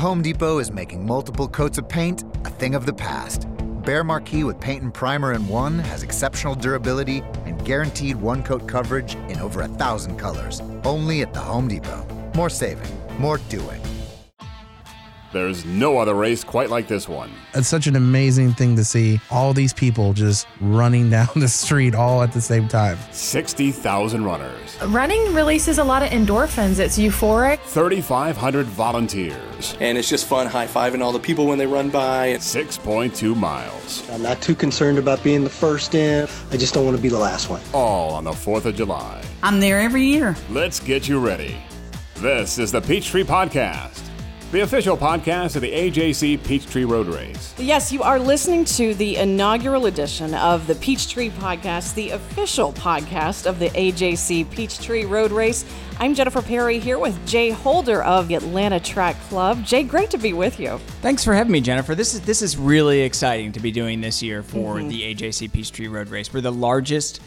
Home Depot is making multiple coats of paint a thing of the past. Behr Marquee with paint and primer in one has exceptional durability and guaranteed one coat coverage in over a thousand colors. Only at the Home Depot. More saving, more doing. There's no other race quite like this one. It's such an amazing thing to see all these people just running down the street all at the same time. 60,000 runners, Running releases a lot of endorphins. It's euphoric. 3,500 volunteers, and it's just fun high fiving all the people when they run by. 6.2 miles, I'm not too concerned about being the first in. I just don't want to be the last one. all on the 4th of July. I'm there every year. Let's get you ready. This is the Peachtree Podcast, the official podcast of the AJC Peachtree Road Race. Yes, you are listening to the inaugural edition of the Peachtree Podcast, the official podcast of the AJC Peachtree Road Race. I'm Jennifer Perry here with Jay Holder of the Atlanta Track Club. Jay, great to be with you. Thanks for having me, Jennifer. This is this is really exciting to be doing this year for mm-hmm. the AJC Peachtree Road Race. We're the largest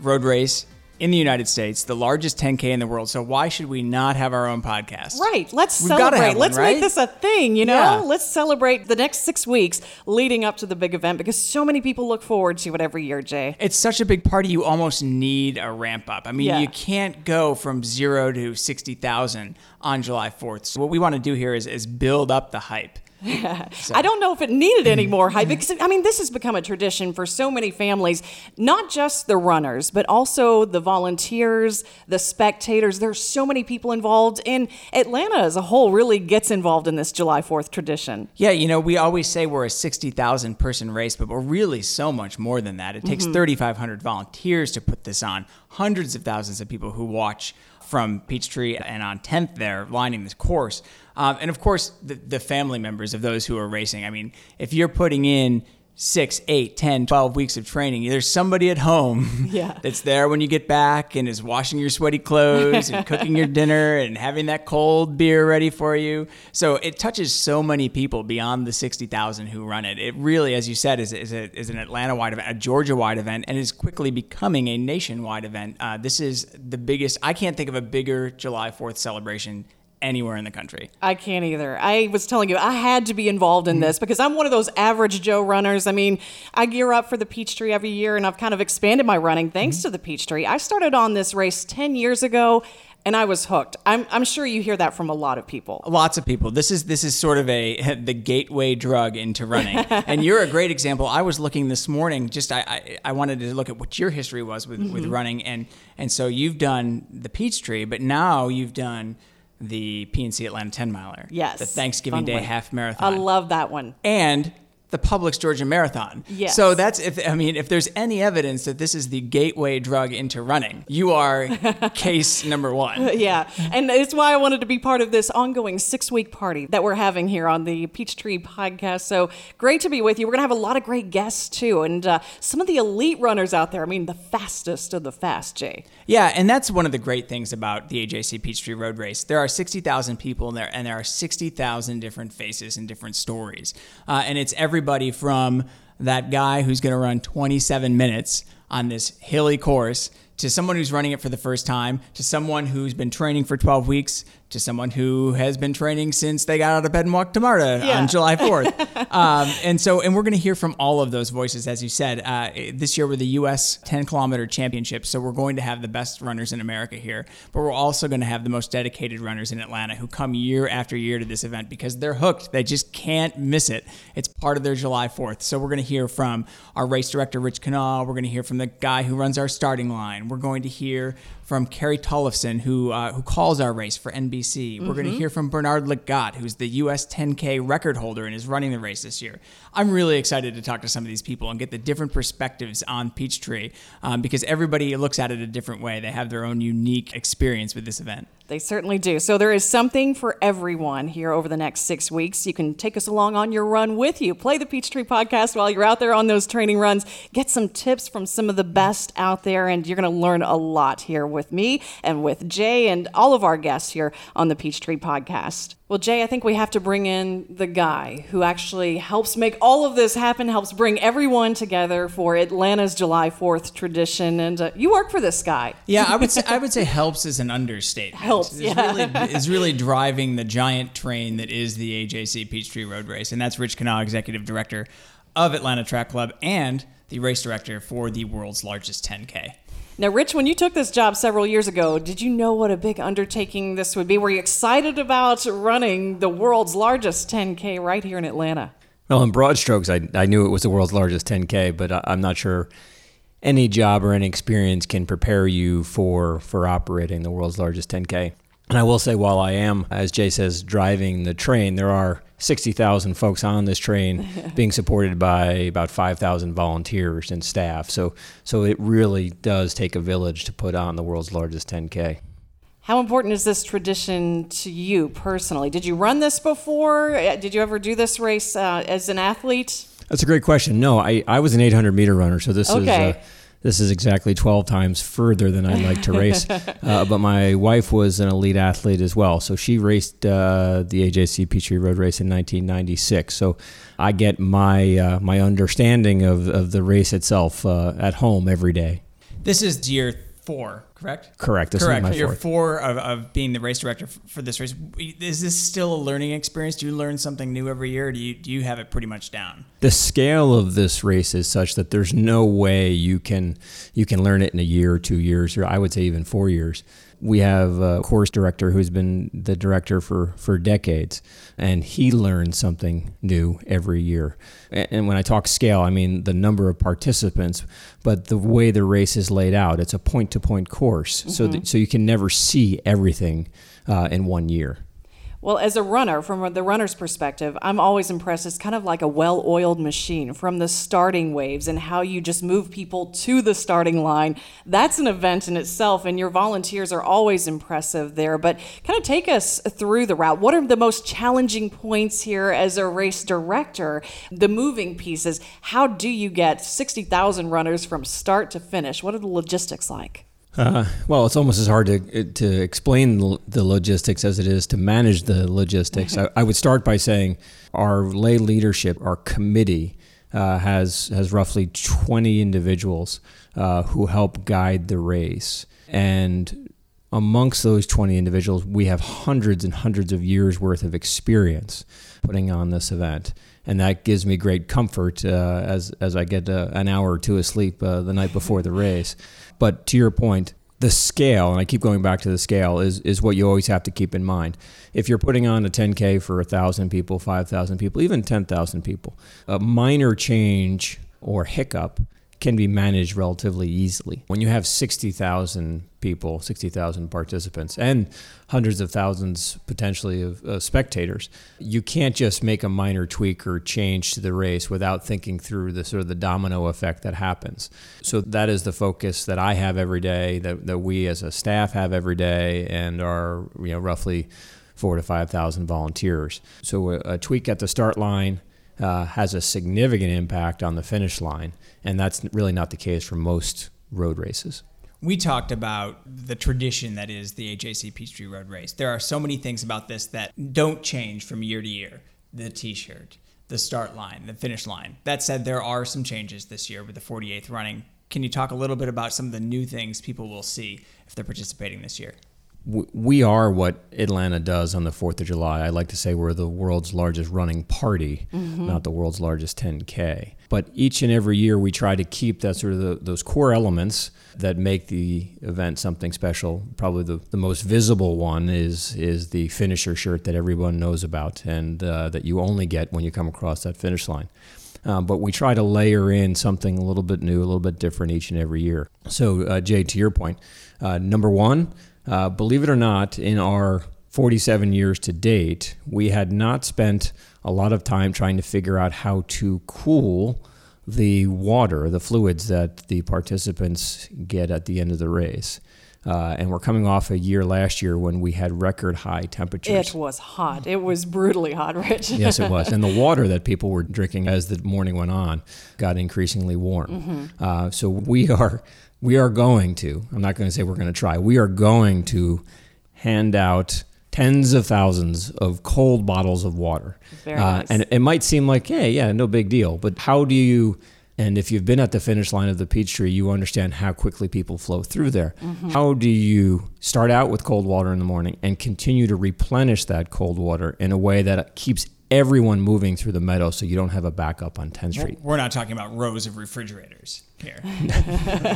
road race in the United States, the largest 10K in the world. So why should we not have our own podcast? Right, let's We've celebrate. one, let's right? make this a thing, you know? Yeah. Let's celebrate the next six weeks leading up to the big event because so many people look forward to it every year, Jay. It's such a big party, you almost need a ramp up. I mean, Yeah. you can't go from zero to 60,000 on July 4th. So what we want to do here is, is build up the hype. I don't know if it needed any more hype because I mean this has become a tradition for so many families, not just the runners, but also the volunteers, the spectators. There's so many people involved, and Atlanta as a whole really gets involved in this July 4th tradition. Yeah, you know, we always say we're a 60,000 person race, but we're really so much more than that. It takes mm-hmm. 3,500 volunteers to put this on, hundreds of thousands of people who watch from Peachtree and on 10th there lining this course. Um, and of course, the, the family members of those who are racing. I mean, if you're putting in six, eight, 10, 12 weeks of training, there's somebody at home Yeah. that's there when you get back and is washing your sweaty clothes and cooking your dinner and having that cold beer ready for you. So it touches so many people beyond the 60,000 who run it. It really, as you said, is, is, a, is an Atlanta wide event, a Georgia wide event, and is quickly becoming a nationwide event. Uh, this is the biggest, I can't think of a bigger July 4th celebration anywhere in the country. I can't either. I was telling you, I had to be involved in this because I'm one of those average Joe runners. I mean, I gear up for the Peachtree every year and I've kind of expanded my running thanks to the Peachtree. I started on this race 10 years ago and I was hooked. I'm, I'm sure you hear that from a lot of people. Lots of people. This is this is sort of a the gateway drug into running, and you're a great example. I was looking this morning. Just I I, I wanted to look at what your history was with, Mm-hmm. with running, and and so you've done the Peachtree, but now you've done the PNC Atlanta 10 miler. Yes. The Thanksgiving Day one. half marathon. I love that one. and the Publix Georgia Marathon. Yes. So that's if I mean if there's any evidence that this is the gateway drug into running, you are case number one. Yeah, and it's why I wanted to be part of this ongoing six week party that we're having here on the Peachtree podcast. So great to be with you. We're going to have a lot of great guests too, and uh, some of the elite runners out there. I mean, the fastest of the fast, Jay. Yeah, and that's one of the great things about the AJC Peachtree Road Race. There are 60,000 people in there, and there are 60,000 different faces and different stories. Uh, and it's everybody from that guy who's going to run 27 minutes on this hilly course to someone who's running it for the first time, to someone who's been training for 12 weeks, to someone who has been training since they got out of bed and walked to MARTA Yeah. on July 4th. um, and so, and we're going to hear from all of those voices, as you said. Uh, this year, we're the U.S. 10 kilometer championship, so we're going to have the best runners in America here, but we're also going to have the most dedicated runners in Atlanta who come year after year to this event because they're hooked. They just can't miss it. It's part of their July 4th. So we're going to hear from our race director, Rich Kenah. We're going to hear from the guy who runs our starting line. We're going to hear from Carrie Tollefson, who uh, who calls our race for NBC. We're going to hear from Bernard Lagat, who's the U.S. 10K record holder and is running the race this year. I'm really excited to talk to some of these people and get the different perspectives on Peachtree um, because everybody looks at it a different way. They have their own unique experience with this event. They certainly do. So there is something for everyone here over the next six weeks. You can take us along on your run with you. Play the Peachtree podcast while you're out there on those training runs. Get some tips from some of the best out there, and you're going to learn a lot here with me and with Jay and all of our guests here on the Peachtree podcast. Well, Jay, I think we have to bring in the guy who actually helps make all of this happen, helps bring everyone together for Atlanta's July 4th tradition. And uh, you work for this guy. Yeah, I would say I would say helps is an understatement. Helps, is yeah. really is really driving the giant train that is the AJC Peachtree Road Race, and that's Rich Kenah, executive director of Atlanta Track Club and the race director for the world's largest 10K. Now, Rich, when you took this job several years ago, did you know what a big undertaking this would be? Were you excited about running the world's largest 10K right here in Atlanta? Well, in broad strokes, I, I knew it was the world's largest 10K, but I, I'm not sure any job or any experience can prepare you for for operating the world's largest 10K. And I will say, while I am, as Jay says, driving the train, there are 60,000 folks on this train being supported by about 5,000 volunteers and staff. So, so it really does take a village to put on the world's largest 10K. How important is this tradition to you personally? Did you run this before? Uh, Did you ever do this race uh, as an athlete? That's a great question. No, I, I was an 800 meter runner, so this is Okay. uh, this is exactly 12 times further than I'd like to race. uh, but my wife was an elite athlete as well, so she raced uh, the AJC Peachtree Road Race in 1996. So I get my uh, my understanding of, of the race itself uh, at home every day. This is year four, correct? Correct. This Correct. fourth. four of, of being the race director f- for this race. Is this still a learning experience? Do you learn something new every year? Or do you do you have it pretty much down? the scale of this race is such that there's no way you can you can learn it in a year or two years or I would say even four years. We have a course director who's been the director for for decades, and he learns something new every year. And when I talk scale, I mean the number of participants, but the way the race is laid out. It's a point to point course, so that, so you can never see everything uh, in one year. Well, as a runner, from the runner's perspective, I'm always impressed. It's kind of like a well oiled machine from the starting waves and how you just move people to the starting line. That's an event in itself, and your volunteers are always impressive there. But kind of take us through the route. What are the most challenging points here as a race director? The moving pieces. How do you get 60,000 runners from start to finish? What are the logistics like? Uh, well, it's almost as hard to to explain the- logistics as it is to manage the logistics. I, I would start by saying our lay leadership, our committee, uh, has has roughly twenty individuals uh, who help guide the race, and amongst those 20 individuals, we have hundreds and hundreds of years worth of experience putting on this event. And that gives me great comfort uh, as, as I get uh, an hour or two of sleep uh, the night before the race. But to your point, the scale, and I keep going back to the scale, is, is what you always have to keep in mind. If you're putting on a 10K for 1,000 people, 5,000 people, even 10,000 people, a minor change or hiccup can be managed relatively easily. When you have 60,000 people, 60,000 participants, and hundreds of thousands potentially of spectators, you can't just make a minor tweak or change to the race without thinking through the sort of the domino effect that happens. So that is the focus that I have every day, that, that we as a staff have every day, and our you know roughly four to 5,000 volunteers. So a, a tweak at the start line uh, has a significant impact on the finish line, and that's really not the case for most road races. We talked about the tradition that is the AJC Peachtree Road Race. There are so many things about this that don't change from year to year. The T-shirt, the start line, the finish line. That said, there are some changes this year with the 48th running. Can you talk a little bit about some of the new things people will see if they're participating this year? We are what Atlanta does on the 4th of July. I like to say we're the world's largest running party, not the world's largest 10K. But each and every year we try to keep that sort of the, those core elements that make the event something special. Probably the, the most visible one is is the finisher shirt that everyone knows about and uh, that you only get when you come across that finish line. Um, but we try to layer in something a little bit new, a little bit different each and every year. So, uh, Jay, to your point, uh, number one, uh, believe it or not, in our 47 years to date, we had not spent a lot of time trying to figure out how to cool the water, the fluids that the participants get at the end of the race. Uh, and we're coming off a year last year when we had record high temperatures. It was hot. It was brutally hot, Rich. yes, it was. And the water that people were drinking as the morning went on got increasingly warm. Uh, so we are we are going to. I'm not going to say we're going to try. We are going to hand out tens of thousands of cold bottles of water. Uh, nice. and it might seem like, hey, yeah, no big deal. But how do you, and if you've been at the finish line of the Peachtree, you understand how quickly people flow through there. Mm-hmm. How do you start out with cold water in the morning and continue to replenish that cold water in a way that keeps everyone moving through the meadow so you don't have a backup on 10th Street? We're not talking about rows of refrigerators here.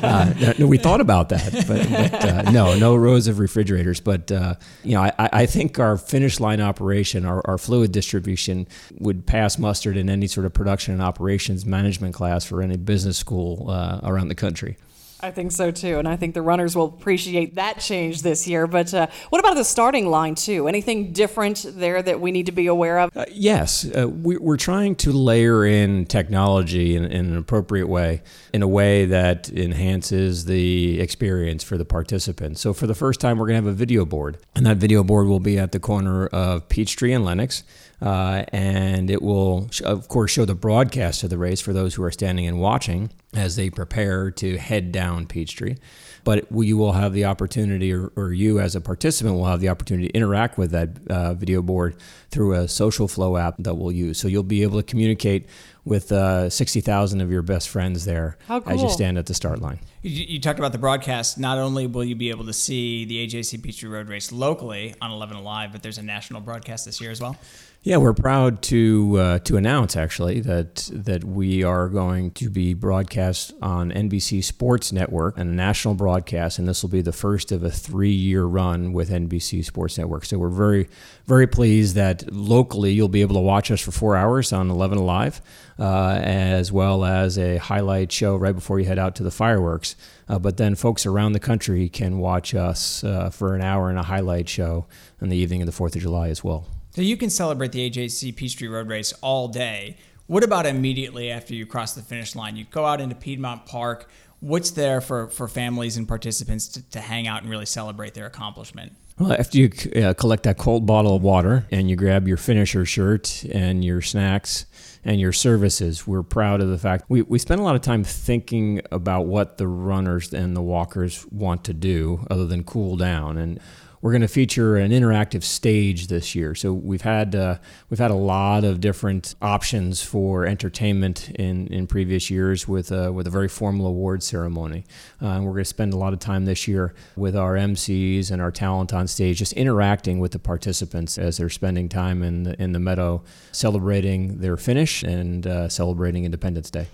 Uh, no, we thought about that, but, but uh, no, no rows of refrigerators. But uh, you know, I, I think our finish line operation, our, our fluid distribution, would pass mustard in any sort of production and operations management class for any business school uh, around the country. I think so too, and I think the runners will appreciate that change this year. But uh, what about the starting line too? Anything different there that we need to be aware of? Uh, yes, uh, we, we're trying to layer in technology in, in an appropriate way, in a way that enhances the experience for the participants. So, for the first time, we're going to have a video board, and that video board will be at the corner of Peachtree and Lenox. Uh, and it will, sh- of course, show the broadcast of the race for those who are standing and watching as they prepare to head down Peachtree. But you will have the opportunity, or, or you as a participant will have the opportunity to interact with that uh, video board through a social flow app that we'll use. So you'll be able to communicate with uh, 60,000 of your best friends there How as you stand at the start line. You, you talked about the broadcast. Not only will you be able to see the AJC Peachtree Road Race locally on 11 Alive, but there's a national broadcast this year as well. Yeah, we're proud to uh, to announce actually that that we are going to be broadcast on NBC Sports Network and a national broadcast, and this will be the first of a three year run with NBC Sports Network. So we're very very pleased that locally you'll be able to watch us for four hours on 11 Alive, uh, as well as a highlight show right before you head out to the fireworks. Uh, but then folks around the country can watch us uh, for an hour and a highlight show on the evening of the Fourth of July as well. So you can celebrate the AJC Peachtree Road Race all day. What about immediately after you cross the finish line? You go out into Piedmont Park. What's there for, for families and participants to, to hang out and really celebrate their accomplishment? Well, after you uh, collect that cold bottle of water and you grab your finisher shirt and your snacks and your services, we're proud of the fact we, we spend a lot of time thinking about what the runners and the walkers want to do other than cool down. And we're going to feature an interactive stage this year. So we've had uh, we've had a lot of different options for entertainment in, in previous years with uh, with a very formal award ceremony. Uh, and we're going to spend a lot of time this year with our MCs and our talent on stage, just interacting with the participants as they're spending time in the, in the meadow, celebrating their finish and uh, celebrating Independence Day.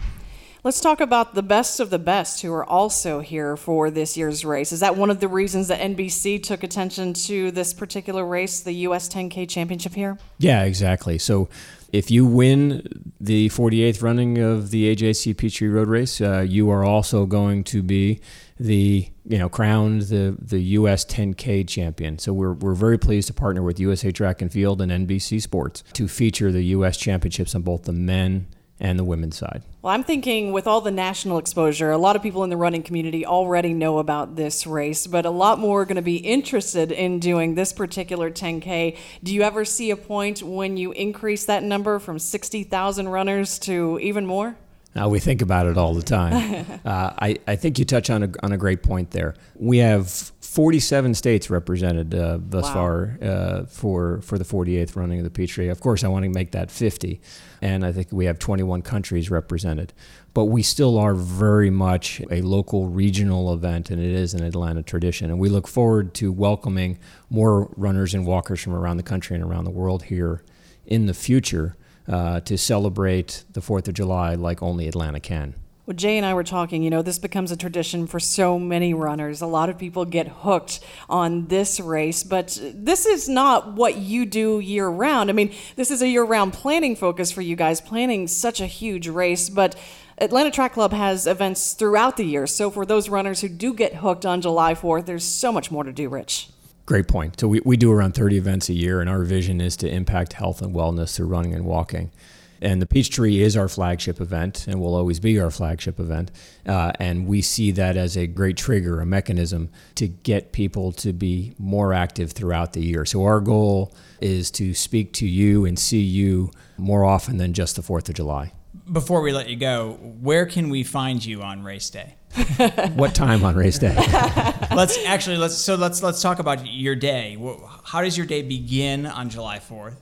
Let's talk about the best of the best who are also here for this year's race. Is that one of the reasons that NBC took attention to this particular race, the US 10K Championship here? Yeah, exactly. So if you win the 48th running of the AJC Peachtree Road Race, uh, you are also going to be the you know crowned the the US 10K champion. So we're we're very pleased to partner with USA Track and Field and NBC Sports to feature the US championships on both the men and the women's side. Well, I'm thinking with all the national exposure, a lot of people in the running community already know about this race, but a lot more are going to be interested in doing this particular 10K. Do you ever see a point when you increase that number from 60,000 runners to even more? Now we think about it all the time. uh, I, I think you touch on a, on a great point there. We have 47 states represented uh, thus Wow. far uh, for for the 48th running of the Peachtree. Of course, I want to make that 50, and I think we have 21 countries represented. But we still are very much a local regional event, and it is an Atlanta tradition. And we look forward to welcoming more runners and walkers from around the country and around the world here in the future uh, to celebrate the 4th of July like only Atlanta can. Well, Jay and I were talking, you know, this becomes a tradition for so many runners. A lot of people get hooked on this race, but this is not what you do year round. I mean, this is a year round planning focus for you guys, planning such a huge race, but Atlanta Track Club has events throughout the year. So for those runners who do get hooked on July 4th, there's so much more to do, Rich. Great point. So we, we do around 30 events a year, and our vision is to impact health and wellness through running and walking. And the Peachtree is our flagship event and will always be our flagship event. Uh, and we see that as a great trigger, a mechanism to get people to be more active throughout the year. So our goal is to speak to you and see you more often than just the 4th of July. Before we let you go, where can we find you on race day? what time on race day? let's actually let's so let's let's talk about your day. How does your day begin on July 4th,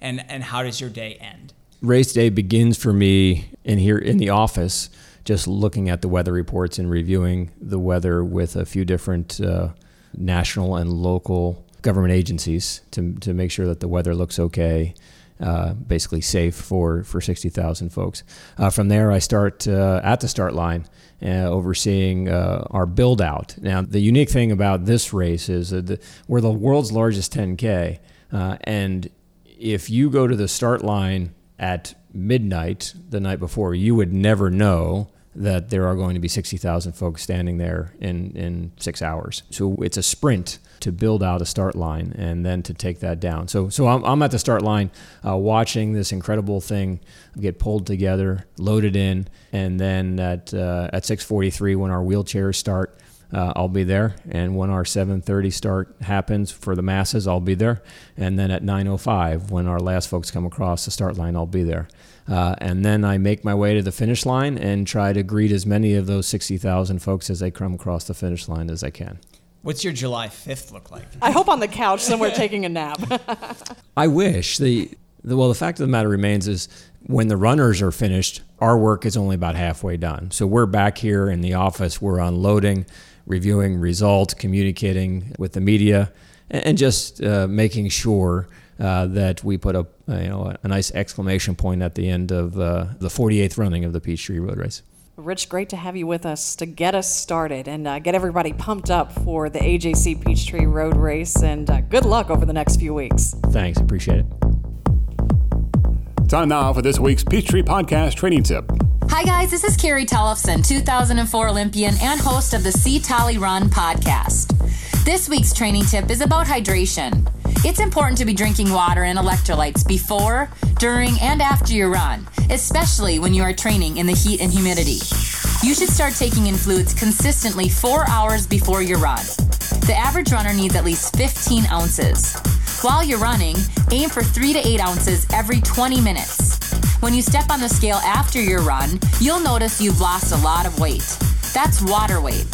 and and how does your day end? Race day begins for me in here in the office, just looking at the weather reports and reviewing the weather with a few different uh, national and local government agencies to to make sure that the weather looks okay. Uh, basically safe for, for 60,000 folks. Uh, from there, I start uh, at the start line uh, overseeing uh, our build out. Now, the unique thing about this race is that the, we're the world's largest 10K. Uh, and if you go to the start line at midnight the night before, you would never know that there are going to be 60,000 folks standing there in, in six hours. So it's a sprint to build out a start line and then to take that down. So, so I'm, I'm at the start line uh, watching this incredible thing get pulled together, loaded in, and then at, uh, at 6:43 when our wheelchairs start, uh, I'll be there. And when our 7:30 start happens for the masses, I'll be there. And then at 9:05 when our last folks come across the start line, I'll be there. Uh, and then I make my way to the finish line and try to greet as many of those 60,000 folks as they come across the finish line as I can. What's your July 5th look like? I hope on the couch somewhere taking a nap. I wish. The, the, well, the fact of the matter remains is when the runners are finished, our work is only about halfway done. So we're back here in the office, we're unloading, reviewing results, communicating with the media, and, and just uh, making sure uh, that we put a you know a nice exclamation point at the end of uh, the 48th running of the Peachtree Road Race. Rich, great to have you with us to get us started and uh, get everybody pumped up for the AJC Peachtree Road Race. And uh, good luck over the next few weeks. Thanks, appreciate it. Time now for this week's Peachtree Podcast training tip. Hi, guys, this is Carrie Tollefson, 2004 Olympian and host of the C Tolle Run podcast. This week's training tip is about hydration. It's important to be drinking water and electrolytes before, during, and after your run, especially when you are training in the heat and humidity. You should start taking in fluids consistently four hours before your run. The average runner needs at least 15 ounces. While you're running, aim for 3 to 8 ounces every 20 minutes. When you step on the scale after your run, you'll notice you've lost a lot of weight. That's water weight.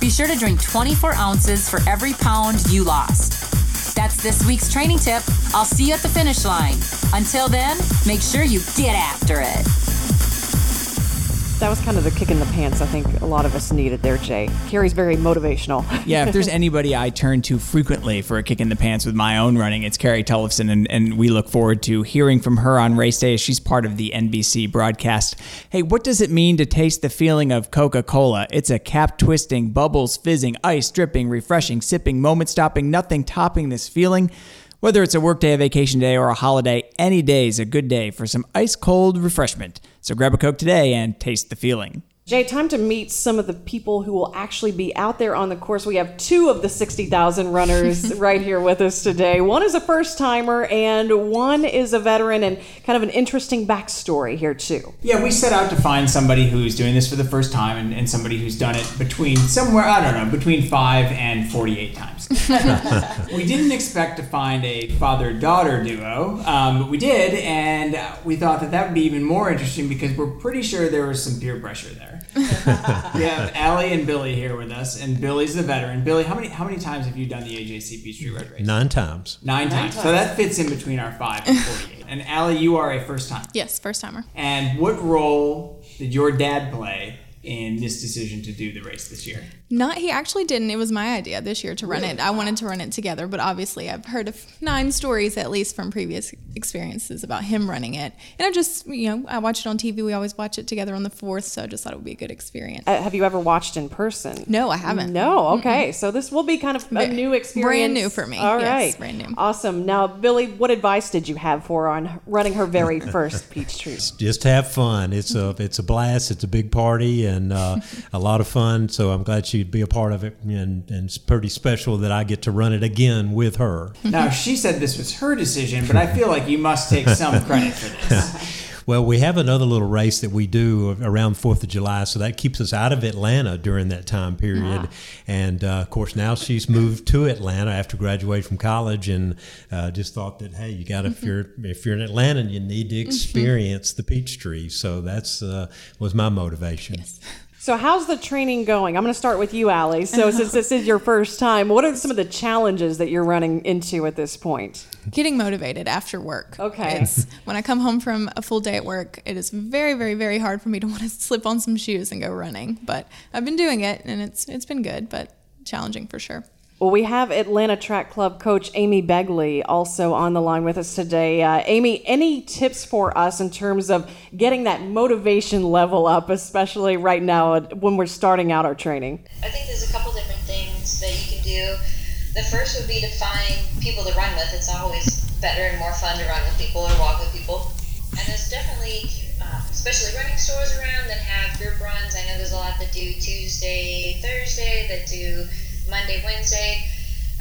Be sure to drink 24 ounces for every pound you lost. That's this week's training tip. I'll see you at the finish line. Until then, make sure you get after it. That was kind of the kick in the pants I think a lot of us needed there, Jay. Carrie's very motivational. yeah, if there's anybody I turn to frequently for a kick in the pants with my own running, it's Carrie Tollefson, and, and we look forward to hearing from her on race day. She's part of the NBC broadcast. Hey, what does it mean to taste the feeling of Coca Cola? It's a cap twisting, bubbles fizzing, ice dripping, refreshing, sipping, moment stopping, nothing topping this feeling. Whether it's a workday, a vacation day, or a holiday, any day is a good day for some ice cold refreshment. So grab a Coke today and taste the feeling. Jay, time to meet some of the people who will actually be out there on the course. We have two of the 60,000 runners right here with us today. One is a first timer, and one is a veteran, and kind of an interesting backstory here, too. Yeah, we set out to find somebody who's doing this for the first time and, and somebody who's done it between somewhere, I don't know, between five and 48 times. we didn't expect to find a father daughter duo, um, but we did, and we thought that that would be even more interesting because we're pretty sure there was some peer pressure there we have Allie and Billy here with us, and Billy's the veteran. Billy, how many how many times have you done the AJC Peachtree Road Race? Nine times. Nine, Nine times. times. So that fits in between our five and forty-eight. and Allie, you are a first time. Yes, first timer. And what role did your dad play in this decision to do the race this year? Not, he actually didn't. It was my idea this year to run really? it. I wanted to run it together, but obviously I've heard of nine stories at least from previous experiences about him running it. And I just, you know, I watch it on TV. We always watch it together on the 4th, so I just thought it would be a good experience. Uh, have you ever watched in person? No, I haven't. No, okay. Mm-mm. So this will be kind of a new experience. Brand new for me. All right. Yes, brand new. Awesome. Now, Billy, what advice did you have for on running her very first Peachtree? Just have fun. It's a it's a blast. It's a big party and uh, a lot of fun. So I'm glad she'd be a part of it and, and it's pretty special that I get to run it again with her. Now, she said this was her decision, but I feel like you must take some credit for this. Well, we have another little race that we do around Fourth of July, so that keeps us out of Atlanta during that time period. Ah. And uh, of course, now she's moved to Atlanta after graduating from college, and uh, just thought that hey, you got mm-hmm. if you're if you're in Atlanta, you need to mm-hmm. experience mm-hmm. the Peachtree. So that's uh, was my motivation. Yes. So, how's the training going? I'm going to start with you, Allie. So, since this is your first time, what are some of the challenges that you're running into at this point? Getting motivated after work. Okay. It's, when I come home from a full day at work, it is very, very, very hard for me to want to slip on some shoes and go running. But I've been doing it, and it's it's been good, but challenging for sure. Well, we have Atlanta Track Club coach Amy Begley also on the line with us today. Uh, Amy, any tips for us in terms of getting that motivation level up, especially right now when we're starting out our training? I think there's a couple different things that you can do. The first would be to find people to run with. It's always better and more fun to run with people or walk with people. And there's definitely, uh, especially running stores around that have group runs. I know there's a lot that do Tuesday, Thursday, that do Monday, Wednesday.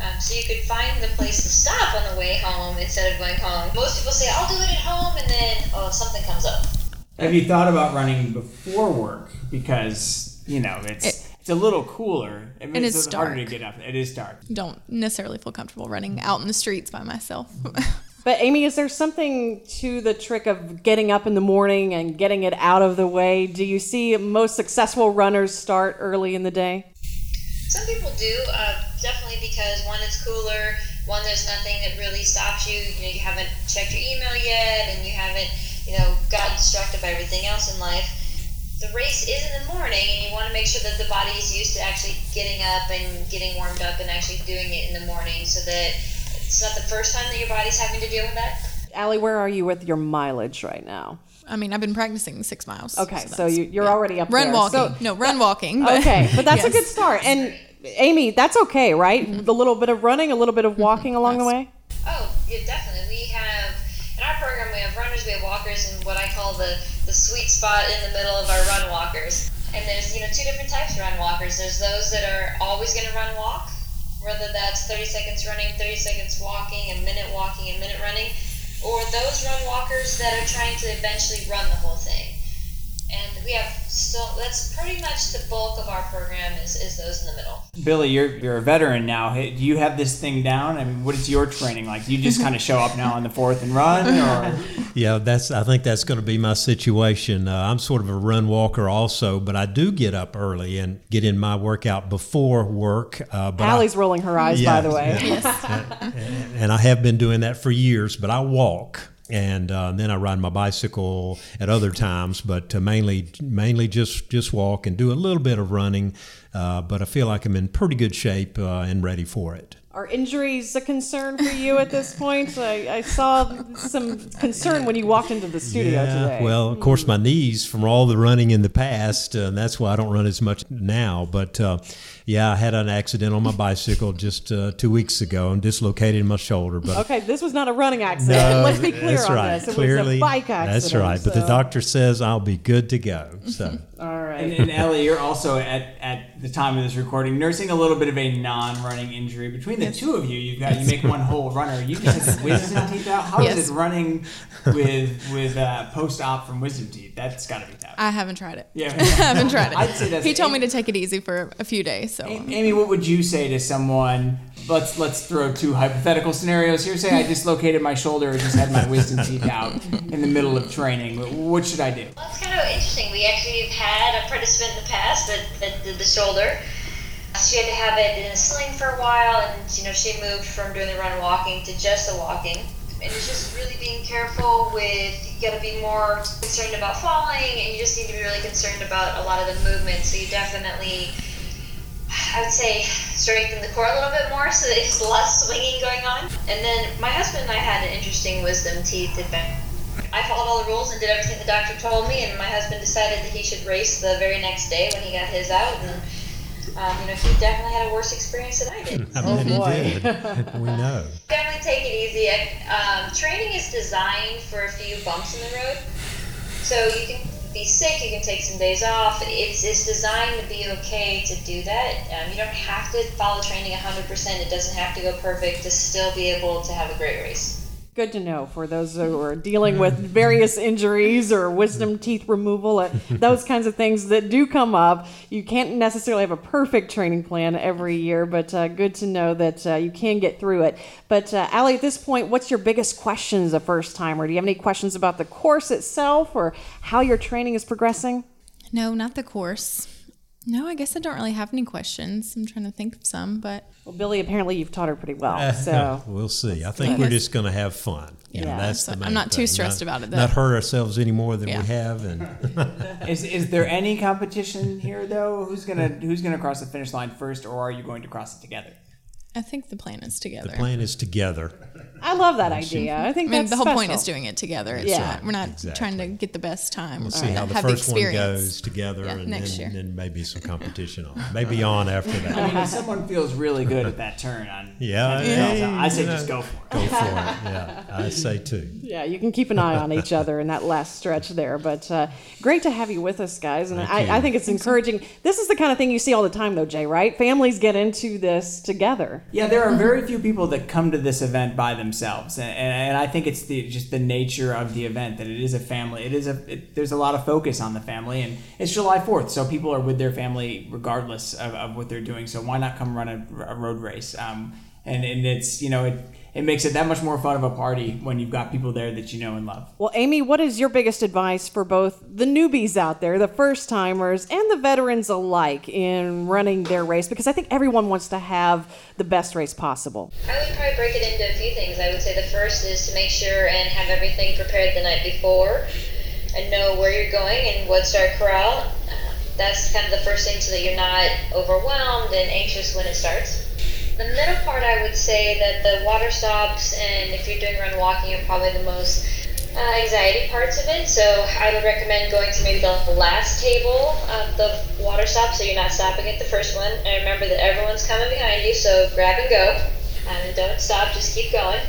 Um, so you could find the place to stop on the way home instead of going home. Most people say, I'll do it at home, and then, oh, something comes up. Have you thought about running before work? Because, you know, it's. It- it's a little cooler. I mean, And it's it's harder to get up. It is dark. Don't necessarily feel comfortable running out in the streets by myself. But Amy, is there something to the trick of getting up in the morning and getting it out of the way? Do you see most successful runners start early in the day? Some people do, uh, definitely because one, it's cooler. One, there's nothing that really stops you. You know, you haven't checked your email yet, and you haven't, you know, gotten distracted by everything else in life. The race is in the morning, and you want to make sure that the body is used to actually getting up and getting warmed up and actually doing it in the morning, so that it's not the first time that your body's having to deal with that. Allie, where are you with your mileage right now? I mean, I've been practicing six miles. Okay, so, that's- you, you're already up Run there. walking. So- no, run walking. but- okay, but that's a good start. And Amy, that's okay, right? The little bit of running, a little bit of mm-hmm. walking along the way. Oh, yeah, definitely. We have in our program we have runners, we have walkers, and what I call the the sweet spot in the middle of our run walkers. And there's you know two different types of run walkers. There's those that are always going to run walk, whether that's 30 seconds running, 30 seconds walking, a minute walking, a minute running, or those run walkers that are trying to eventually run the whole thing. And we have still that's pretty much the bulk of our program is, is those in the middle. Billy, you're you're a veteran now. Hey, Do you have this thing down? I mean, what is your training like? Do you just kind of show up now on the fourth and run, or Yeah, that's. I think that's going to be my situation. Uh, I'm sort of a run walker also, but I do get up early and get in my workout before work. Uh, but I- rolling her eyes, by the way. yeah. and I have been doing that for years. But I walk, and uh, then I ride my bicycle at other times, but uh, mainly mainly just just walk and do a little bit of running. Uh, but I feel like I'm in pretty good shape uh, and ready for it. Are injuries a concern for you at this point? I, I saw some concern when you walked into the studio today. Well, of course, my knees from all the running in the past, uh, and that's why I don't run as much now. But uh, yeah, I had an accident on my bicycle just uh, two weeks ago and dislocated my shoulder. But Okay, this was not a running accident. No, Let's be clear that's on right. this. It Clearly, was a bike accident. That's right. But the doctor says I'll be good to go. So. All right. and, and Ellie, you're also at at the time of this recording nursing a little bit of a non-running injury. Between the two of you, you've got you make one whole runner. You just had wisdom teeth out. How is Yes. it running with with uh, post-op from wisdom teeth? That's got to be tough. I haven't tried it. Yeah. I haven't tried it. I'd say that's he told me to take it easy for a few days. So Amy, what would you say to someone? Let's let's throw two hypothetical scenarios here. Say I dislocated my shoulder or just had my wisdom teeth out in the middle of training. What should I do? Well, it's kind of interesting. We actually have had a participant in the past that, that did the shoulder. She had to have it in a sling for a while, and you know she moved from doing the run walking to just the walking. And just really being careful with. You got to be more concerned about falling, and you just need to be really concerned about a lot of the movement. So you definitely, I would say, strengthen the core a little bit more, so there's less swinging going on. And then my husband and I had an interesting wisdom teeth adventure. I followed all the rules and did everything the doctor told me, and my husband decided that he should race the very next day when he got his out, and um, you know he definitely had a worse experience than I did. I Oh, bet he did. we know. Definitely take it easy. Um, training is designed for a few bumps in the road, so you can be sick. You can take some days off. It's, it's designed to be okay to do that. Um, you don't have to follow training 100%. It doesn't have to go perfect to still be able to have a great race. Good to know for those who are dealing with various injuries or wisdom teeth removal, uh, those kinds of things that do come up. You can't necessarily have a perfect training plan every year, but uh, good to know that uh, you can get through it. But uh, Allie, at this point, what's your biggest question as a first timer? Do you have any questions about the course itself or how your training is progressing? no, not the course. No, I guess I don't really have any questions. I'm trying to think of some, but Well, Billy, apparently you've taught her pretty well. Eh, so we'll see. I think I we're just going to have fun. You know, that's So the I'm main not too thing. stressed about it, though. Not hurt ourselves any more than Yeah. we have, and is, is there any competition here though? Who's gonna who's gonna cross the finish line first, or are you going to cross it together? I think the plan is together. the plan is together. I love that idea. I think I mean, that's the whole point is doing it together. It's Yeah. not, we're not Exactly. trying to get the best time. We'll We're see trying how to the have first one experience. goes together, Yeah, and next then, year. then maybe some competition on. Maybe on after that. I mean, if someone feels really good at that turn on, Yeah, yeah, yeah, I say you just go for it. Go for it. Yeah, I say too. Yeah, you can keep an eye on each other in that last stretch there. But uh, great to have you with us, guys. And I. I think it's encouraging. This is the kind of thing you see all the time, though, Jay, right? Families get into this together. Yeah, there are very few people that come to this event by themselves, and, and I think it's the just the nature of the event that it is a family. It is a it, there's a lot of focus on the family, and it's July Fourth, so people are with their family regardless of, of what they're doing. So why not come run a, a road race? Um, and and it's you know it it makes it that much more fun of a party when you've got people there that you know and love. Well, Amy, what is your biggest advice for both the newbies out there, the first timers, and the veterans alike in running their race? Because I think everyone wants to have the best race possible. I would probably break it into a few things. I would say the first is to make sure and have everything prepared the night before and know where you're going and what start corral. That's kind of the first thing so that you're not overwhelmed and anxious when it starts. The middle part, I would say that the water stops and if you're doing run walking are probably the most uh, anxiety parts of it. So I would recommend going to maybe the last table of the water stop so you're not stopping at the first one. And remember that everyone's coming behind you, so grab and go. Um, and don't stop, just keep going.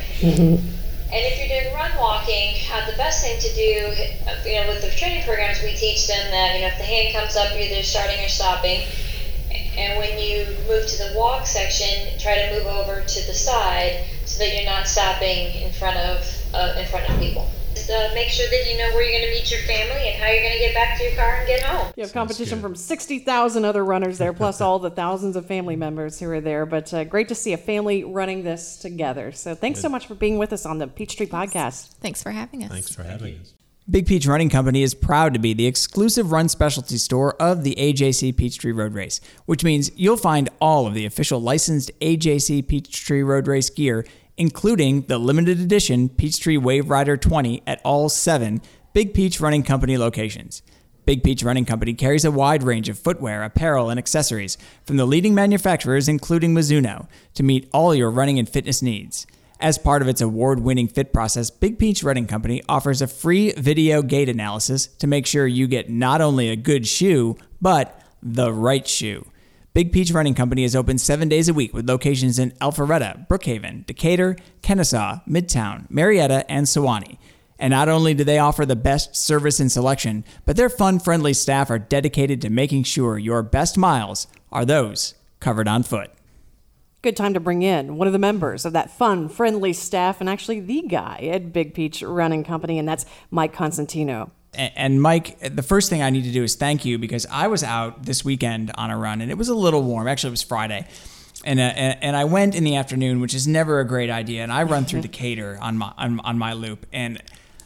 And if you're doing run walking, uh, the best thing to do, uh, you know, with the training programs, we teach them that, you know, if the hand comes up, you're either starting or stopping. And when you move to the walk section, try to move over to the side so that you're not stopping in front of uh, in front of people. Just, uh, make sure that you know where you're going to meet your family and how you're going to get back to your car and get home. You have competition from 60,000 other runners there, plus all the thousands of family members who are there. But uh, great to see a family running this together. So thanks so much for being with us on the Peachtree Podcast. Thanks for having us. Thanks for having us. Big Peach Running Company is proud to be the exclusive run specialty store of the AJC Peachtree Road Race, which means you'll find all of the official licensed AJC Peachtree Road Race gear, including the limited edition Peachtree Wave Rider 20 at all seven Big Peach Running Company locations. Big Peach Running Company carries a wide range of footwear, apparel, and accessories from the leading manufacturers, including Mizuno, to meet all your running and fitness needs. As part of its award winning fit process, Big Peach Running Company offers a free video gait analysis to make sure you get not only a good shoe, but the right shoe. Big Peach Running Company is open seven days a week with locations in Alpharetta, Brookhaven, Decatur, Kennesaw, Midtown, Marietta, and Suwanee. And not only do they offer the best service and selection, but their fun friendly staff are dedicated to making sure your best miles are those covered on foot. Good time to bring in one of the members of that fun, friendly staff, and actually the guy at Big Peach Running Company, and that's Mike Consentino. And Mike, the first thing I need to do is thank you because I was out this weekend on a run and it was a little warm. Actually, it was Friday. And, uh, and and I went in the afternoon, which is never a great idea. And I run through Decatur on my on, on my loop, and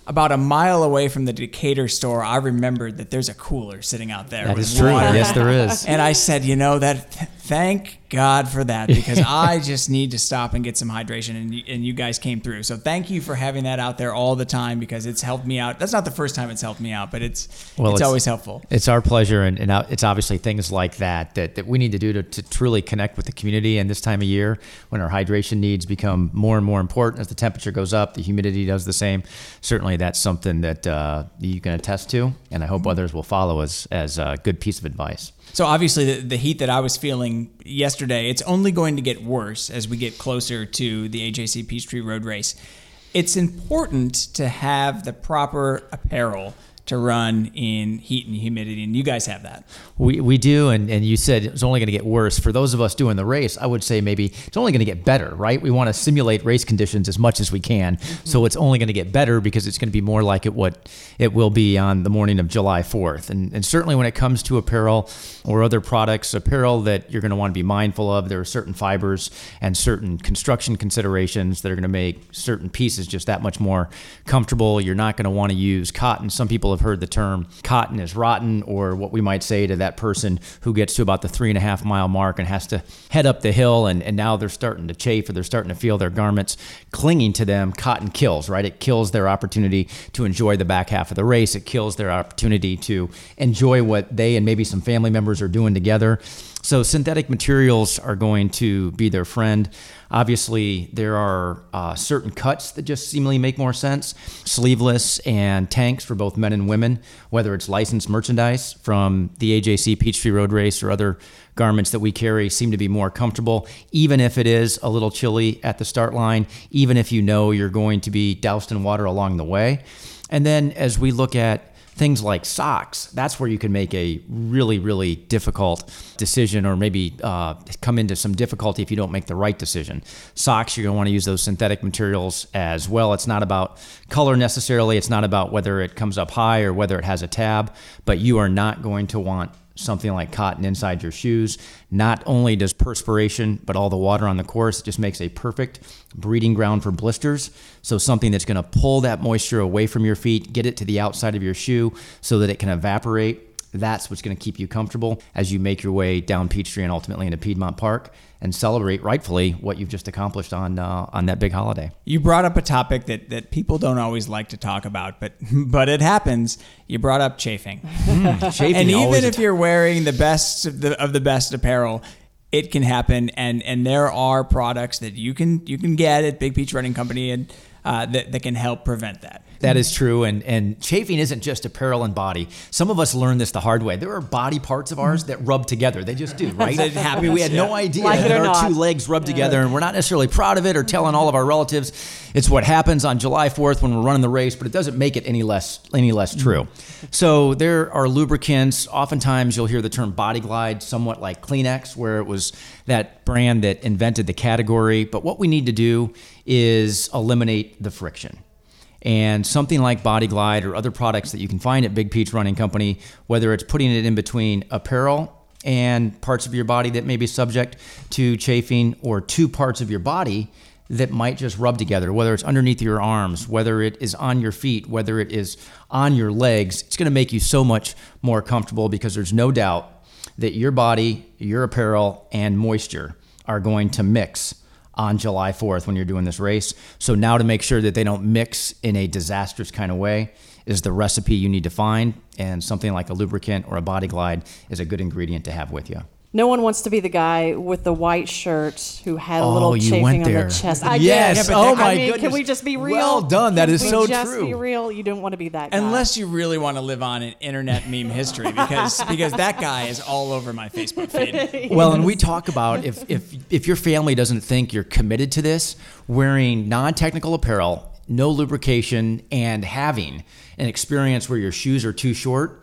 about a mile away from the Decatur store, I remembered that there's a cooler sitting out there. That with is true. water. Yes, there is. And I said, you know that. Thank God for that because I just need to stop and get some hydration, and you, and you guys came through. So thank you for having that out there all the time because it's helped me out. That's not the first time it's helped me out, but it's it's, always helpful. It's our pleasure, and, and uh, it's obviously things like that that, that we need to do to, to truly connect with the community. And this time of year, when our hydration needs become more and more important as the temperature goes up, the humidity does the same. Certainly, that's something that uh, you can attest to, and I hope others will follow as as a good piece of advice. So obviously, the, the heat that I was feeling yesterday, it's only going to get worse as we get closer to the AJC Peachtree Road Race. It's important to have the proper apparel to run in heat and humidity, and you guys have that. We, we do, and, and you said it's only going to get worse. For those of us doing the race, I would say maybe it's only going to get better, right? We want to simulate race conditions as much as we can, mm-hmm. so it's only going to get better because it's going to be more like it what it will be on the morning of July 4th. And, and certainly when it comes to apparel or other products, apparel that you're going to want to be mindful of, there are certain fibers and certain construction considerations that are going to make certain pieces just that much more comfortable. You're not going to want to use cotton. Some people have have heard the term cotton is rotten, or what we might say to that person who gets to about the three and a half mile mark and has to head up the hill, and, and now they're starting to chafe or they're starting to feel their garments clinging to them. Cotton kills, right? It kills their opportunity to enjoy the back half of the race. It kills their opportunity to enjoy what they and maybe some family members are doing together. So synthetic materials are going to be their friend. Obviously, there are uh, certain cuts that just seemingly make more sense. Sleeveless and tanks for both men and women, whether it's licensed merchandise from the AJC Peachtree Road Race or other garments that we carry, seem to be more comfortable, even if it is a little chilly at the start line, even if you know you're going to be doused in water along the way. And then as we look at things like socks, that's where you can make a really, really difficult decision or maybe uh, come into some difficulty if you don't make the right decision. Socks, you're going to want to use those synthetic materials as well. It's not about color necessarily, it's not about whether it comes up high or whether it has a tab, but you are not going to want something like cotton inside your shoes. Not only does perspiration, but all the water on the course just makes a perfect breeding ground for blisters. So something that's going to pull that moisture away from your feet, get it to the outside of your shoe so that it can evaporate. That's what's going to keep you comfortable as you make your way down Peachtree and ultimately into Piedmont Park and celebrate rightfully what you've just accomplished on uh, on that big holiday. You brought up a topic that, that people don't always like to talk about, but but it happens. You brought up chafing, Mm, chafing and even if you're wearing the best of the, of the best apparel, it can happen. And and there are products that you can you can get at Big Peach Running Company and uh, that that can help prevent that. That is true, and and chafing isn't just apparel and body. Some of us learn this the hard way. There are body parts of ours that rub together. They just do, right? It I mean, we had no idea Like that our not. two legs rub together, and we're not necessarily proud of it or telling all of our relatives. It's what happens on July 4th when we're running the race, but it doesn't make it any less any less true. So there are lubricants. Oftentimes, you'll hear the term Body Glide, somewhat like Kleenex, where it was that brand that invented the category. But what we need to do is eliminate the friction. And something like Body Glide or other products that you can find at Big Peach Running Company, whether it's putting it in between apparel and parts of your body that may be subject to chafing, or two parts of your body that might just rub together, whether it's underneath your arms, whether it is on your feet, whether it is on your legs, it's going to make you so much more comfortable because there's no doubt that your body, your apparel, and moisture are going to mix on July 4th when you're doing this race. So now to make sure that they don't mix in a disastrous kind of way is the recipe you need to find and something like a lubricant or a body glide is a good ingredient to have with you. No one wants to be the guy with the white shirt who had a Oh, little you chafing went on the chest. I Yes. did. Oh, I my mean, Can we just be real? Well done. That Can is so just true. Be real. You don't want to be that guy. Unless you really want to live on in internet meme history, because because that guy is all over my Facebook feed. Well, and we talk about if, if if your family doesn't think you're committed to this, wearing non-technical apparel, no lubrication, and having an experience where your shoes are too short.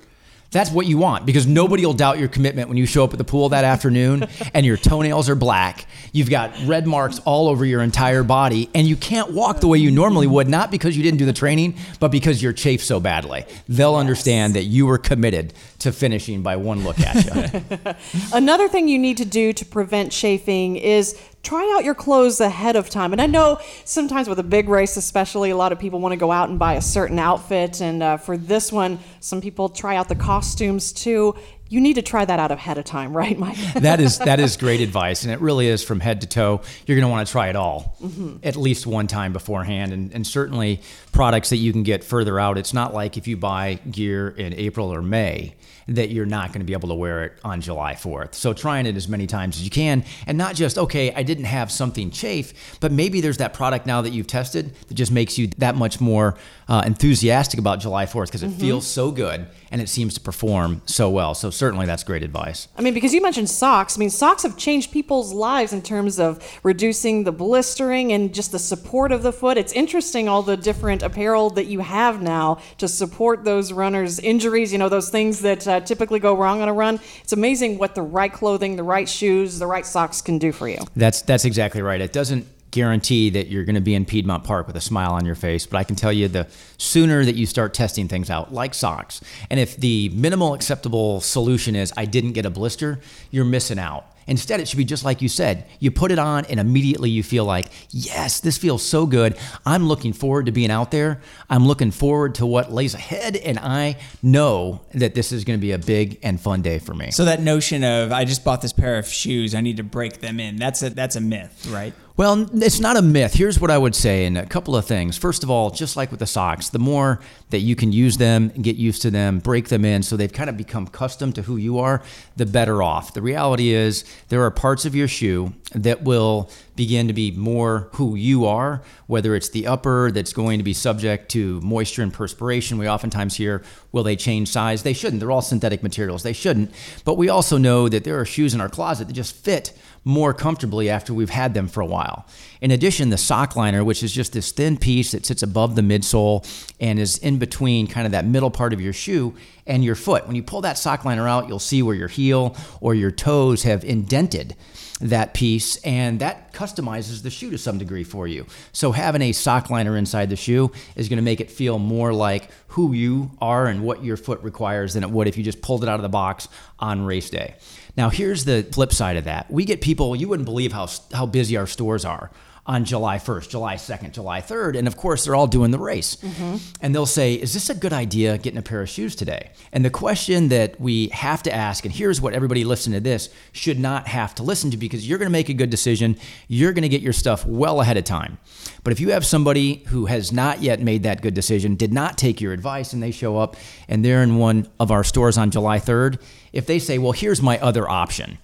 That's what you want because nobody will doubt your commitment when you show up at the pool that afternoon and your toenails are black. You've got red marks all over your entire body and you can't walk the way you normally would, not because you didn't do the training, but because you're chafed so badly. They'll understand that you were committed to finishing by one look at you. Another thing you need to do to prevent chafing is try out your clothes ahead of time. And I know sometimes with a big race, especially, a lot of people want to go out and buy a certain outfit. And uh, for this one, some people try out the costumes too. You need to try that out ahead of time, right, Mike? that is that is great advice, and it really is from head to toe. You're going to want to try it all Mhm. at least one time beforehand, and, and certainly products that you can get further out. It's not like if you buy gear in April or May that you're not going to be able to wear it on July 4th. So trying it as many times as you can, and not just okay, I didn't have something chafe, but maybe there's that product now that you've tested that just makes you that much more uh, enthusiastic about July 4th because it Mhm. feels so good and it seems to perform so well. So certainly that's great advice. I mean, because you mentioned socks. I mean, socks have changed people's lives in terms of reducing the blistering and just the support of the foot. It's interesting all the different apparel that you have now to support those runners' injuries, you know, those things that uh, typically go wrong on a run. It's amazing what the right clothing, the right shoes, the right socks can do for you. That's that's exactly right. It doesn't guarantee that you're going to be in Piedmont Park with a smile on your face, but I can tell you the sooner that you start testing things out, like socks, and if the minimal acceptable solution is I didn't get a blister, you're missing out. Instead, it should be just like you said. You put it on, and immediately you feel like, yes, this feels so good. I'm looking forward to being out there. I'm looking forward to what lays ahead, and I know that this is going to be a big and fun day for me. So that notion of I just bought this pair of shoes, I need to break them in. That's a that's a myth, right? Well, it's not a myth. Here's what I would say, and a couple of things. First of all, just like with the socks, the more that you can use them get used to them, break them in so they've kind of become custom to who you are, the better off. The reality is, there are parts of your shoe that will begin to be more who you are, whether it's the upper that's going to be subject to moisture and perspiration. We oftentimes hear, will they change size? They shouldn't. They're all synthetic materials. They shouldn't. But we also know that there are shoes in our closet that just fit more comfortably after we've had them for a while. In addition, the sock liner, which is just this thin piece that sits above the midsole and is in between kind of that middle part of your shoe and your foot. When you pull that sock liner out, you'll see where your heel or your toes have indented that piece and that customizes the shoe to some degree for you. So having a sock liner inside the shoe is going to make it feel more like who you are and what your foot requires than it would if you just pulled it out of the box on race day. Now here's the flip side of that. We get people, you wouldn't believe how how busy our stores are on July 1st, July 2nd, July 3rd. And of course, they're all doing the race. Mm-hmm. And they'll say, Is this a good idea getting a pair of shoes today? And the question that we have to ask, and here's what everybody listening to this should not have to listen to because you're going to make a good decision. You're going to get your stuff well ahead of time. But if you have somebody who has not yet made that good decision, did not take your advice, and they show up and they're in one of our stores on July 3rd, if they say, Well, here's my other option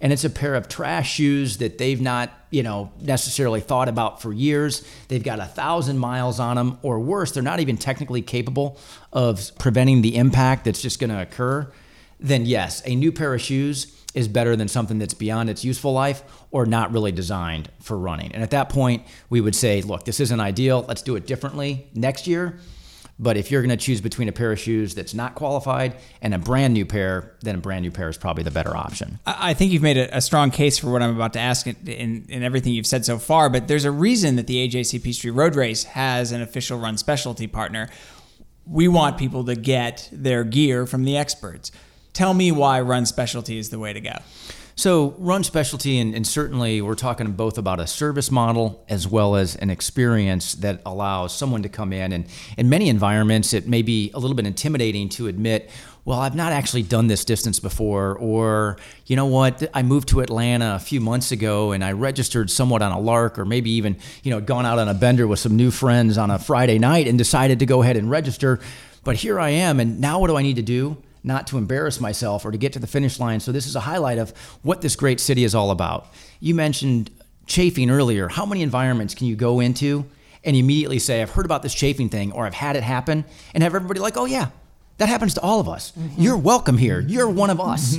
and it's a pair of trash shoes that they've not you know necessarily thought about for years. They've got a thousand miles on them or worse they're not even technically capable of preventing the impact that's just going to occur. Then yes a new pair of shoes is better than something that's beyond its useful life or not really designed for running. And at that point we would say look this isn't ideal. Let's do it differently next year but if you're going to choose between a pair of shoes that's not qualified and a brand new pair, then a brand new pair is probably the better option. I think you've made a, strong case for what I'm about to ask in, in, in, everything you've said so far, but there's a reason that the AJC Peachtree Road Race has an official run specialty partner. We want people to get their gear from the experts. Tell me why run specialty is the way to go. So, run specialty, and, and, certainly we're talking both about a service model as well as an experience that allows someone to come in. And in many environments, it may be a little bit intimidating to admit, well, I've not actually done this distance before, or you know what, I moved to Atlanta a few months ago and I registered somewhat on a lark, or maybe even you know gone out on a bender with some new friends on a Friday night and decided to go ahead and register. But here I am, and now what do I need to do? Not to embarrass myself or to get to the finish line. So, this is a highlight of what this great city is all about. You mentioned chafing earlier. How many environments can you go into and immediately say, I've heard about this chafing thing or I've had it happen, and have everybody like, oh, yeah, that happens to all of us. Mm-hmm. You're welcome here. You're one of us.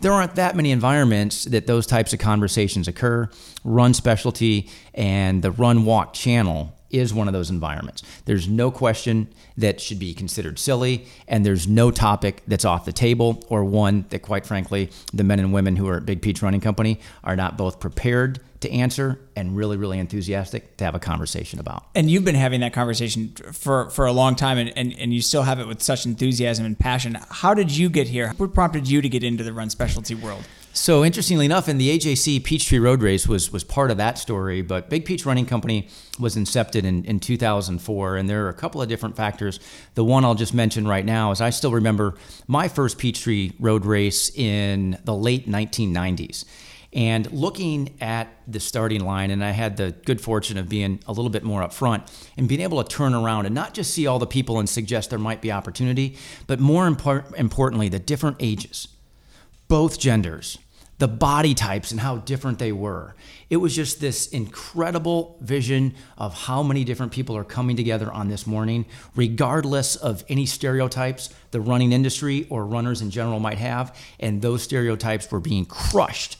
there aren't that many environments that those types of conversations occur. Run specialty and the run walk channel is one of those environments. There's no question that should be considered silly, and there's no topic that's off the table or one that, quite frankly, the men and women who are at Big Peach Running Company are not both prepared to answer and really, really enthusiastic to have a conversation about. And you've been having that conversation for, for a long time, and, and, and you still have it with such enthusiasm and passion. How did you get here? What prompted you to get into the run specialty world? So interestingly enough, in the AJC Peachtree Road Race was was part of that story. But Big Peach Running Company was incepted in, in 2004, and there are a couple of different factors. The one I'll just mention right now is I still remember my first Peachtree Road Race in the late 1990s. And looking at the starting line, and I had the good fortune of being a little bit more up front and being able to turn around and not just see all the people and suggest there might be opportunity, but more impor- importantly, the different ages, both genders, the body types and how different they were. It was just this incredible vision of how many different people are coming together on this morning, regardless of any stereotypes the running industry or runners in general might have. And those stereotypes were being crushed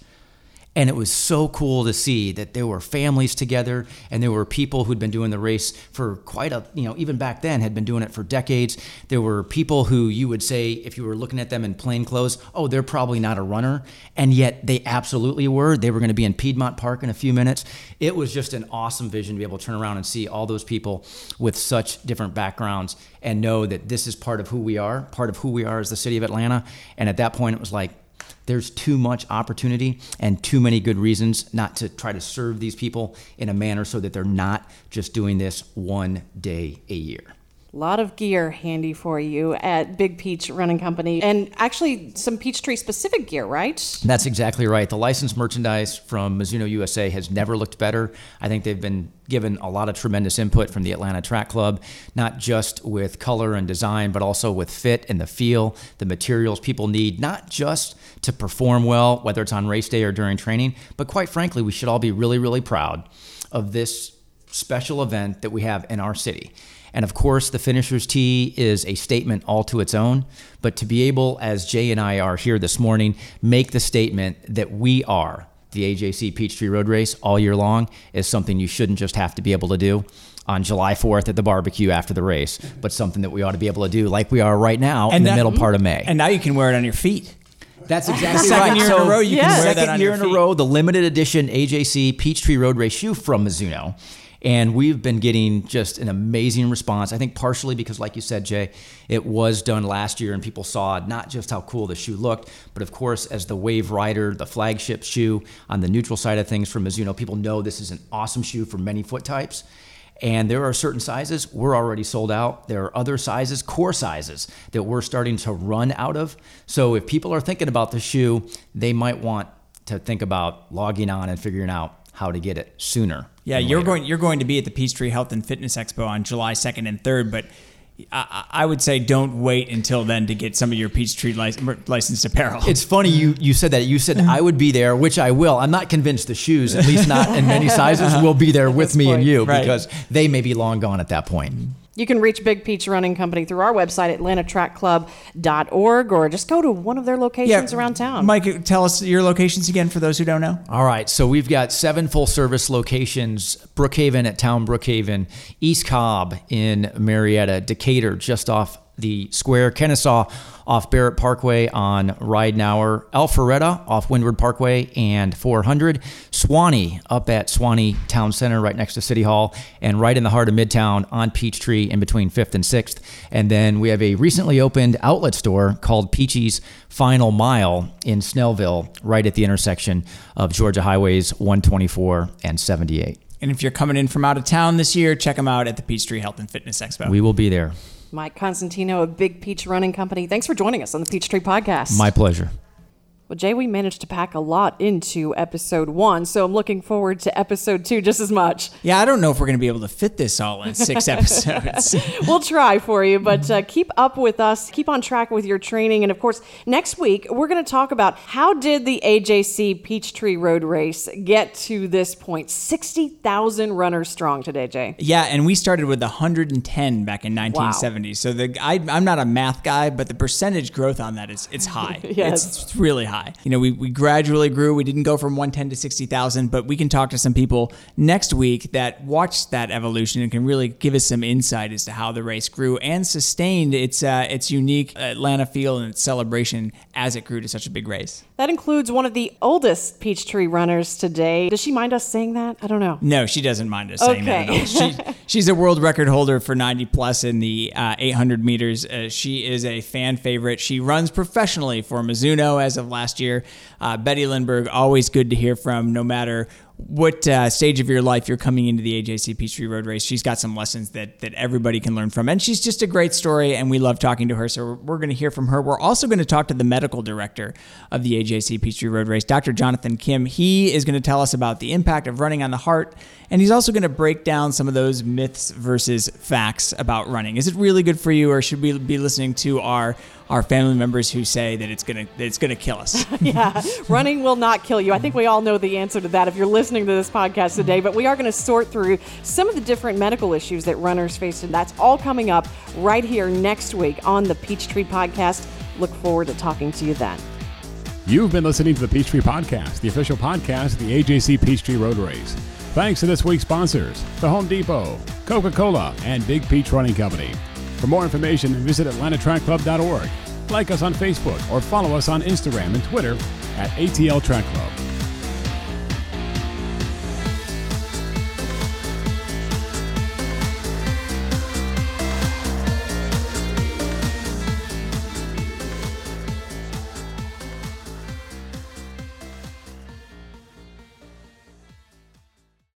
and it was so cool to see that there were families together and there were people who'd been doing the race for quite a, you know, even back then had been doing it for decades. There were people who you would say, if you were looking at them in plain clothes, oh, they're probably not a runner. And yet they absolutely were. They were going to be in Piedmont Park in a few minutes. It was just an awesome vision to be able to turn around and see all those people with such different backgrounds and know that this is part of who we are, part of who we are as the city of Atlanta. And at that point, it was like, there's too much opportunity and too many good reasons not to try to serve these people in a manner so that they're not just doing this one day a year. Lot of gear handy for you at Big Peach Running Company, and actually some Peachtree specific gear, right? That's exactly right. The licensed merchandise from Mizuno USA has never looked better. I think they've been given a lot of tremendous input from the Atlanta Track Club, not just with color and design, but also with fit and the feel, the materials people need, not just to perform well, whether it's on race day or during training, but quite frankly, we should all be really, really proud of this special event that we have in our city. And of course, the finisher's tee is a statement all to its own. But to be able, as Jay and I are here this morning, make the statement that we are the AJC Peachtree Road Race all year long is something you shouldn't just have to be able to do on July 4th at the barbecue after the race, but something that we ought to be able to do like we are right now in the middle part of May. And now you can wear it on your feet. That's exactly Second right. year in So, a row, you can wear that second on year your in a row, the limited edition AJC Peachtree Road Race shoe from Mizuno. And we've been getting just an amazing response. I think partially because, like you said, Jay, it was done last year and people saw not just how cool the shoe looked, but of course, as the Wave Rider, the flagship shoe on the neutral side of things from Mizuno, people know this is an awesome shoe for many foot types. And there are certain sizes we're already sold out. There are other sizes, core sizes, that we're starting to run out of. So if people are thinking about the shoe, they might want to think about logging on and figuring out how to get it sooner. Yeah, you're later. going. You're going to be at the Peachtree Health and Fitness Expo on July 2nd and 3rd, but I, I would say don't wait until then to get some of your Peachtree lic- licensed apparel. It's funny you, you said that. You said mm-hmm. I would be there, which I will. I'm not convinced the shoes, at least not in many sizes, will be there with me and you Right. because they may be long gone at that point. Mm-hmm. You can reach Big Peach Running Company through our website, atlantatrackclub.org, or just go to one of their locations around town. Mike, tell us your locations again for those who don't know. All right, so we've got seven full service locations Brookhaven at Town Brookhaven, East Cobb in Marietta, Decatur just off the square, Kennesaw off Barrett Parkway on Ridenour, Alpharetta off Windward Parkway and 400, Suwanee up at Suwanee Town Center right next to City Hall, and right in the heart of Midtown on Peachtree in between 5th and 6th. And then we have a recently opened outlet store called Peachy's Final Mile in Snellville, right at the intersection of Georgia Highways 124 and 78. And if you're coming in from out of town this year, check them out at the Peachtree Health and Fitness Expo. We will be there. Mike Consentino of Big Peach Running Company. Thanks for joining us on the Peachtree Podcast. My pleasure. Well, Jay, we managed to pack a lot into episode one, so I'm looking forward to episode two just as much. yeah, I don't know if we're going to be able to fit this all in six episodes. we'll try for you, but uh, keep up with us. Keep on track with your training. And of course, next week, we're going to talk about how did the AJC Peachtree Road Race get to this point? 60,000 runners strong today, Jay. Yeah, and we started with 110 back in 1970. So the I, I'm not a math guy, but the percentage growth on that is it's high. Yes. it's, it's really high. You know, we, we gradually grew. We didn't go from 110 to 60,000, but we can talk to some people next week that watched that evolution and can really give us some insight as to how the race grew and sustained its uh, its unique Atlanta feel and its celebration as it grew to such a big race. That includes one of the oldest Peachtree runners today. Does she mind us saying that? I don't know. No, she doesn't mind us saying that Okay. at all. She, she's a world record holder for 90 plus in the uh, 800 meters. Uh, she is a fan favorite. She runs professionally for Mizuno as of last year. Uh, Betty Lindberg, always good to hear from, no matter what uh, stage of your life you're coming into the AJC Peachtree Road Race. She's got some lessons that that everybody can learn from, and she's just a great story, and we love talking to her. So we're, going to hear from her. We're also going to talk to the medical director of the AJC Peachtree Road Race, Dr. Jonathan Kim. He is going to tell us about the impact of running on the heart, and he's also going to break down some of those myths versus facts about running. Is it really good for you, or should we be listening to our our family members who say that it's gonna that it's gonna kill us? yeah, running will not kill you. I think we all know the answer to that if you're listening to this podcast today. But we are going to sort through some of the different medical issues that runners face, and that's all coming up right here next week on the Peachtree Podcast. Look forward to talking to you then. You've been listening to the Peachtree Podcast, the official podcast of the AJC Peachtree Road Race. Thanks to this week's sponsors, The Home Depot, Coca Cola, and Big Peach Running Company. For more information, visit AtlantaTrackClub.org. Like us on Facebook or follow us on Instagram and Twitter at ATL Track Club.